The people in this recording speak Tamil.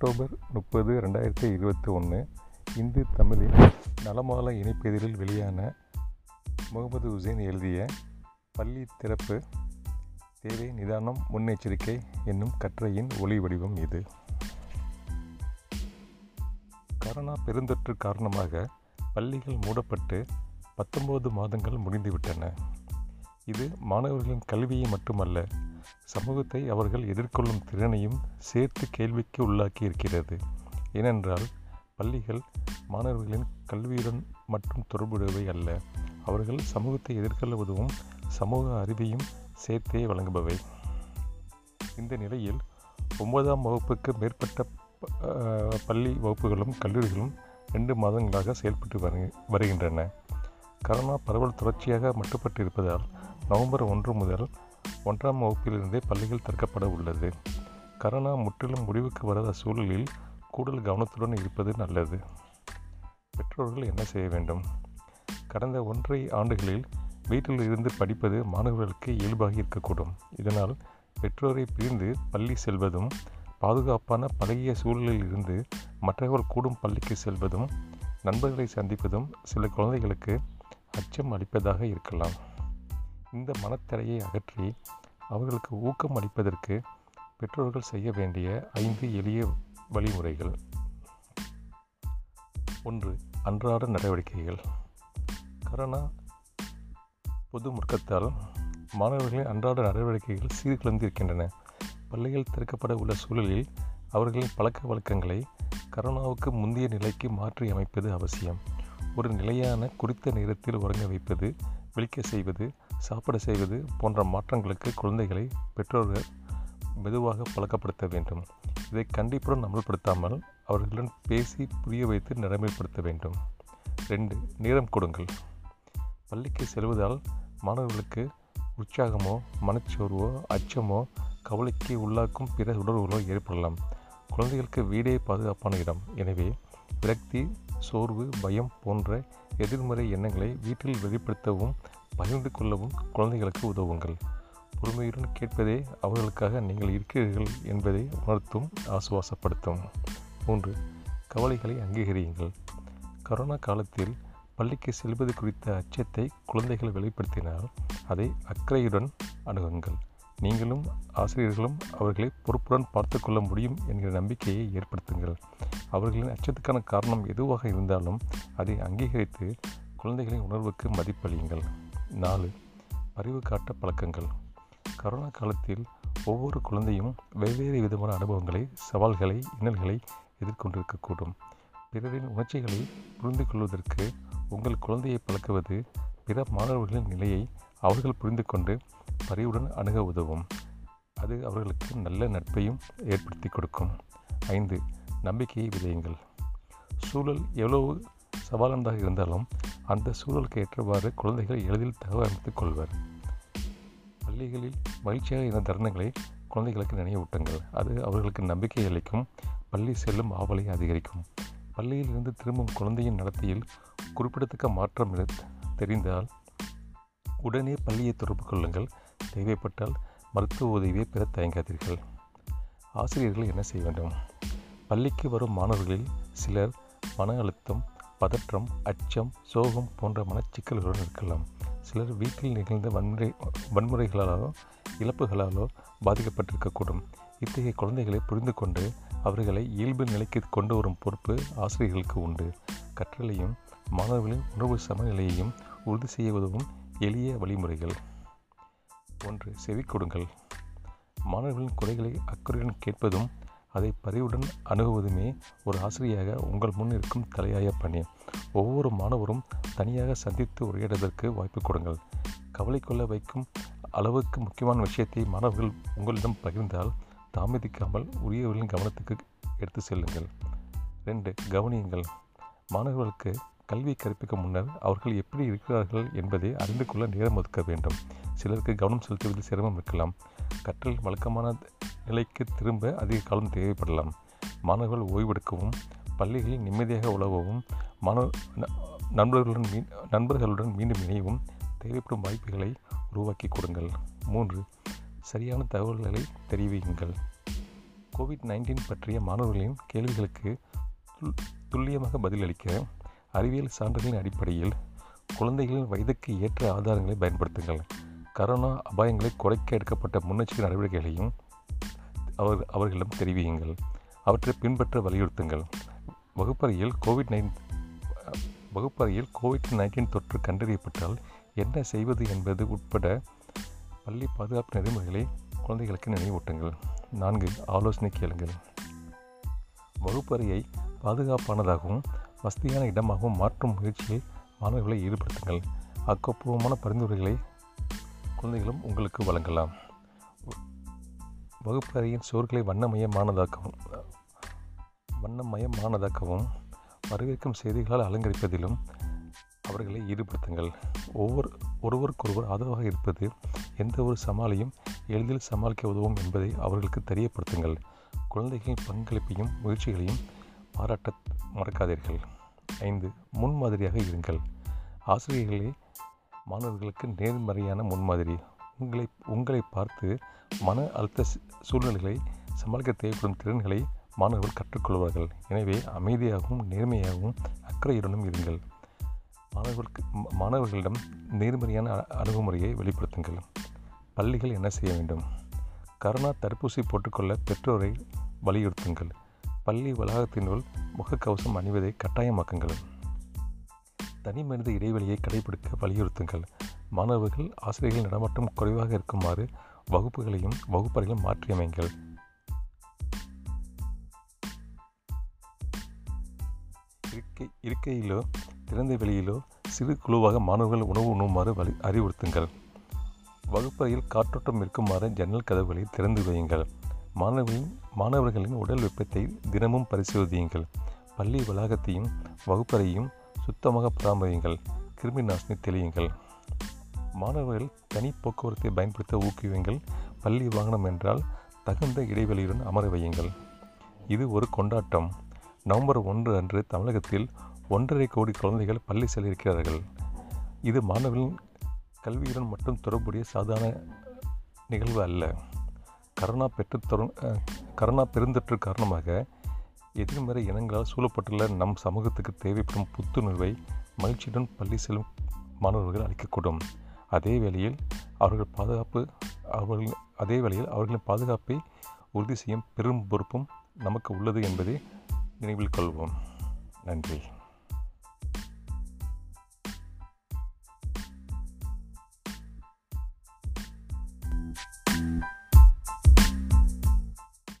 அக்டோபர் முப்பது ரெண்டாயிரத்தி இருபத்தி ஒன்று இந்து தமிழில் நலமால இணைப்பெதிரில் வெளியான முகமது ஹுசேன் எழுதிய பள்ளி திறப்பு தேவை நிதானம் முன்னெச்சரிக்கை என்னும் கட்டுரையின் ஒளி வடிவம் இது. கரோனா பெருந்தொற்று காரணமாக பள்ளிகள் மூடப்பட்டு பத்தொன்பது மாதங்கள் முடிந்துவிட்டன. இது மாணவர்களின் கல்வியை மட்டுமல்ல சமூகத்தை அவர்கள் எதிர்கொள்ளும் திறனையும் சேர்த்து கேள்விக்கு உள்ளாக்கி இருக்கிறது ஏனென்றால் பள்ளிகள் மாணவர்களின் கல்வியுடன் மட்டும் தொடர்புடையவை அல்ல. அவர்கள் சமூகத்தை எதிர்கொள்ள உதவும் சமூக அறிவையும் சேர்த்தே வழங்குபவை. இந்த நிலையில் ஒன்பதாம் வகுப்புக்கு மேற்பட்ட பள்ளி வகுப்புகளும் கல்லூரிகளும் ரெண்டு மாதங்களாக செயல்பட்டு வருகின்றன. கரோனா பரவல் தொடர்ச்சியாக மட்டுப்பட்டு இருப்பதால் நவம்பர் ஒன்று முதல் ஒன்றாம் வகுப்பிலிருந்தே பள்ளிகள் திறக்கப்பட உள்ளது. கரோனா முற்றிலும் முடிவுக்கு வராத சூழலில் கூடுதல் கவனத்துடன் இருப்பது நல்லது. பெற்றோர்கள் என்ன செய்ய வேண்டும்? கடந்த ஒன்றரை ஆண்டுகளில் வீட்டில் இருந்து படிப்பது மாணவர்களுக்கு இயல்பாக இருக்கக்கூடும். இதனால் பெற்றோரை பிரிந்து பள்ளி செல்வதும் பாதுகாப்பான பழகிய சூழலில் இருந்து மற்றவர்கள் கூடும் பள்ளிக்கு செல்வதும் நண்பர்களை சந்திப்பதும் சில குழந்தைகளுக்கு அச்சம் அளிப்பதாக இருக்கலாம். இந்த மனத்தடையை அகற்றி அவர்களுக்கு ஊக்கம் அளிப்பதற்கு பெற்றோர்கள் செய்ய வேண்டிய ஐந்து எளிய வழிமுறைகள். ஒன்று அன்றாட நடவடிக்கைகள். கரோனா பொது முற்கத்தால் மாணவர்களின் அன்றாட நடவடிக்கைகள் சீர்குலைந்திருக்கின்றன பள்ளிகள் திறக்கப்பட உள்ள சூழலில் அவர்களின் பழக்க வழக்கங்களை கரோனாவுக்கு முந்தைய நிலைக்கு மாற்றி அமைப்பது அவசியம். ஒரு நிலையான குறித்த நேரத்தில் உறங்க வைப்பது விழிக்க செய்வது சாப்பிட செய்வது போன்ற மாற்றங்களுக்கு குழந்தைகளை பெற்றோர்கள் மெதுவாக பழக்கப்படுத்த வேண்டும். இதை கண்டிப்புடன் அமல்படுத்தாமல் அவர்களுடன் பேசி புரிய வைத்து நடைமுறைப்படுத்த வேண்டும். ரெண்டு நேரம் கொடுங்கள். பள்ளிக்கு செல்வதால் மாணவர்களுக்கு உற்சாகமோ மனச்சோர்வோ அச்சமோ கவலைக்கு உள்ளாக்கும் பிற உணர்வுகளோ ஏற்படலாம். குழந்தைகளுக்கு வீடே பாதுகாப்பான இடம். எனவே விரக்தி சோர்வு பயம் போன்ற எதிர்மறை எண்ணங்களை வீட்டில் வெளிப்படுத்தவும் பகிர்ந்து கொள்ளவும் குழந்தைகளுக்கு உதவுங்கள். பொறுமையுடன் கேட்பதே அவர்களுக்காக நீங்கள் இருக்கிறீர்கள் என்பதை உணர்த்தும் ஆசுவாசப்படுத்தும். மூன்று கவலைகளை அங்கீகரியுங்கள். கரோனா காலத்தில் பள்ளிக்கு செல்வது குறித்த அச்சத்தை குழந்தைகள் வெளிப்படுத்தினால் அதை அக்கறையுடன் அணுகுங்கள். நீங்களும் ஆசிரியர்களும் அவர்களை பொறுப்புடன் பார்த்து கொள்ள முடியும் என்கிற நம்பிக்கையை ஏற்படுத்துங்கள். அவர்களின் அச்சத்துக்கான காரணம் எதுவாக இருந்தாலும் அதை அங்கீகரித்து குழந்தைகளின் உணர்வுக்கு மதிப்பளியுங்கள். நாலு. அறிவு காட்ட பழக்கங்கள். கரோனா காலத்தில் ஒவ்வொரு குழந்தையும் வெவ்வேறு விதமான அனுபவங்களை சவால்களை இன்னல்களை எதிர்கொண்டிருக்கக்கூடும். பிறரின் உணர்ச்சிகளை புரிந்து கொள்வதற்கு உங்கள் குழந்தையை பழக்குவது பிற மாணவர்களின் நிலையை அவர்கள் புரிந்து கொண்டு பரிவுடன் அணுக உதவும். அது அவர்களுக்கு நல்ல நட்பையும் ஏற்படுத்தி கொடுக்கும். ஐந்து. நம்பிக்கையை விதையுங்கள். சூழல் எவ்வளவு சவாலானதாக இருந்தாலும் அந்த சூழலுக்கு ஏற்றவாறு குழந்தைகள் எளிதில் தகவமைத்துக் கொள்வர். பள்ளிகளில் மகிழ்ச்சியாக இருந்த தருணங்களை குழந்தைகளுக்கு நினைவூட்டுங்கள் அது அவர்களுக்கு நம்பிக்கை அளிக்கும். பள்ளி செல்லும் ஆவலை அதிகரிக்கும். பள்ளியில் இருந்து திரும்பும் குழந்தையின் நடத்தையில் குறிப்பிடத்தக்க மாற்றம் தெரிந்தால் உடனே பள்ளியை தொடர்பு கொள்ளுங்கள். தேவைப்பட்டால் மருத்துவ உதவியை பெற தயங்காதீர்கள். ஆசிரியர்கள் என்ன செய்ய வேண்டும்? பள்ளிக்கு வரும் மாணவர்களில் சிலர் மன அழுத்தம் பதற்றம் அச்சம் சோகம் போன்ற மனச்சிக்கல்களுடன் இருக்கலாம். சிலர் வீட்டில் நிகழ்ந்த வன்முறை வன்முறைகளாலோ இழப்புகளாலோ பாதிக்கப்பட்டிருக்கக்கூடும். இத்தகைய குழந்தைகளை புரிந்து கொண்டு அவர்களை இயல்பு நிலைக்கு கொண்டு வரும் பொறுப்பு ஆசிரியர்களுக்கு உண்டு. கற்றலையும் மாணவர்களின் உணர்வு சமநிலையையும் உறுதி செய்ய உதவும் எளிய வழிமுறைகள். ஒன்று செவி கொடுங்கள் மாணவர்களின் குறைகளை அக்கறையுடன் கேட்பதும் அதை பதிவுடன் அணுகுவதுமே ஒரு ஆசிரியாக உங்கள் முன் இருக்கும் தலையாய பணி. ஒவ்வொரு மாணவரும் தனியாக சந்தித்து உரையாடுவதற்கு வாய்ப்பு கொடுங்கள். கவலை கொள்ள வைக்கும் அளவுக்கு முக்கியமான விஷயத்தை மாணவர்கள் உங்களிடம் பகிர்ந்தால் தாமதிக்காமல் உரியவர்களின் கவனத்துக்கு எடுத்து செல்லுங்கள். ரெண்டு கவனியுங்கள். மாணவர்களுக்கு கல்வி கற்பிக்க முன்னர் அவர்கள் எப்படி இருக்கிறார்கள் என்பதை அறிந்து கொள்ள நேரம் ஒதுக்க வேண்டும். சிலருக்கு கவனம் செலுத்துவதில் சிரமம் இருக்கலாம். கற்றல் வழக்கமான நிலைக்கு திரும்ப அதிக காலம் தேவைப்படலாம். மாணவர்கள் ஓய்வெடுக்கவும் பள்ளிகளில் நிம்மதியாக உழவவும் மாணவ நண்பர்களுடன் மீ நண்பர்களுடன் மீண்டும் இணையவும் தேவைப்படும் வாய்ப்புகளை உருவாக்கி கொடுங்கள். மூன்று சரியான தகவல்களை தெரிவியுங்கள். கோவிட் நைன்டீன் பற்றிய மாணவர்களின் கேள்விகளுக்கு துல்லியமாக பதிலளிக்க அறிவியல் சான்றுகளின் அடிப்படையில் குழந்தைகளின் வயதுக்கு ஏற்ற ஆதாரங்களை பயன்படுத்துங்கள். கரோனா அபாயங்களை குறைக்க எடுக்கப்பட்ட முன்னெச்சரிக்கை நடவடிக்கைகளையும் அவர் அவர்களிடம் தெரிவியுங்கள். அவற்றை பின்பற்ற வலியுறுத்துங்கள். வகுப்பறையில் கோவிட் நைன் வகுப்பறையில் கோவிட் நைன்டீன் தொற்று கண்டறியப்பட்டால் என்ன செய்வது என்பது உட்பட பள்ளி பாதுகாப்பு நெறிமுறைகளை குழந்தைகளுக்கு நினைவூட்டுங்கள். நான்கு ஆலோசனை கேளுங்கள். வகுப்பறையை பாதுகாப்பானதாகவும் வசதியான இடமாகவும் மாற்றும் முயற்சியில் மாணவர்களை ஈடுபடுத்துங்கள். ஆக்கப்பூர்வமான பரிந்துரைகளை குழந்தைகளும் உங்களுக்கு வழங்கலாம். வகுப்பறையின் சுவர்களை வண்ணமயமானதாக்கவும் வண்ணமயமானதாக்கவும் வரவேற்கும் செய்திகளால் அலங்கரிப்பதிலும் அவர்களை ஈடுபடுத்துங்கள். ஒவ்வொரு ஒருவருக்கொருவர் ஆதரவாக இருப்பது எந்த ஒரு சமாளியும் எளிதில் சமாளிக்க உதவும் என்பதை அவர்களுக்கு தெரியப்படுத்துங்கள். குழந்தைகளின் பங்களிப்பையும் முயற்சிகளையும் பாராட்ட மறக்காதீர்கள். ஐந்து முன்மாதிரியாக இருங்கள். ஆசிரியர்களே மாணவர்களுக்கு நேர்மறையான முன்மாதிரி உங்களை உங்களை பார்த்து மன அழுத்த சூழ்நிலைகளை சமாளிக்க தேவைப்படும் திறன்களை மாணவர்கள் கற்றுக்கொள்வார்கள். எனவே அமைதியாகவும் நேர்மையாகவும் அக்கறையுடனும் இருங்கள். மாணவர்களுக்கு மாணவர்களிடம் நேர்மறையான அணுகுமுறையை வெளிப்படுத்துங்கள். பள்ளிகள் என்ன செய்ய வேண்டும்? கரோனா தடுப்பூசி போட்டுக்கொள்ள பெற்றோரை வலியுறுத்துங்கள். பள்ளி வளாகத்தினுள் முகக்கவசம் அணிவதை கட்டாயமாக்குங்கள். தனி மனித இடைவெளியை கடைபிடிக்க வலியுறுத்துங்கள். மாணவர்கள் ஆசிரியர்கள் நடமாட்டம் குறைவாக இருக்குமாறு வகுப்புகளையும் வகுப்பறைகளையும் மாற்றியமைங்கள். இருக்கை இருக்கையிலோ திறந்த வெளியிலோ சிறு குழுவாக மாணவர்கள் உணவு உண்ணுமாறு வலி அறிவுறுத்துங்கள். வகுப்பறையில் காற்றோட்டம் இருக்குமாறு ஜன்னல் கதவுகளை திறந்து வையுங்கள். மாணவர்களின் மாணவர்களின் உடல் வெப்பத்தை தினமும் பரிசோதியுங்கள். பள்ளி வளாகத்தையும் வகுப்பறையும் சுத்தமாக பராமரியுங்கள். கிருமி நாசினி தெளியுங்கள். மாணவர்கள் தனி போக்குவரத்தை பயன்படுத்த ஊக்குவியுங்கள். பள்ளி வாகனம் என்றால் தகுந்த இடைவெளியுடன் அமர வையுங்கள். இது ஒரு கொண்டாட்டம். நவம்பர் ஒன்று அன்று தமிழகத்தில் ஒன்றரை கோடி குழந்தைகள் பள்ளி செல்ல இருக்கிறார்கள் இது மாணவர்களின் கல்வியுடன் மட்டும் தொடர்புடைய சாதாரண நிகழ்வு அல்ல. கரோனா பெற்று தொரு கரோனா பெருந்தொற்று காரணமாக எதிர்மறை இனங்களால் சூழப்பட்டுள்ள நம் சமூகத்துக்கு தேவைப்படும் புத்துணர்வை மகிழ்ச்சியுடன் பள்ளி செல்லும் மாணவர்கள் அளிக்கக்கூடும். அதே வேளையில் அவர்கள் பாதுகாப்பு அவர்கள் அதே வேளையில் அவர்களின் பாதுகாப்பை உறுதி செய்யும் பெரும் பொறுப்பும் நமக்கு உள்ளது என்பதை நினைவில் கொள்வோம். நன்றி.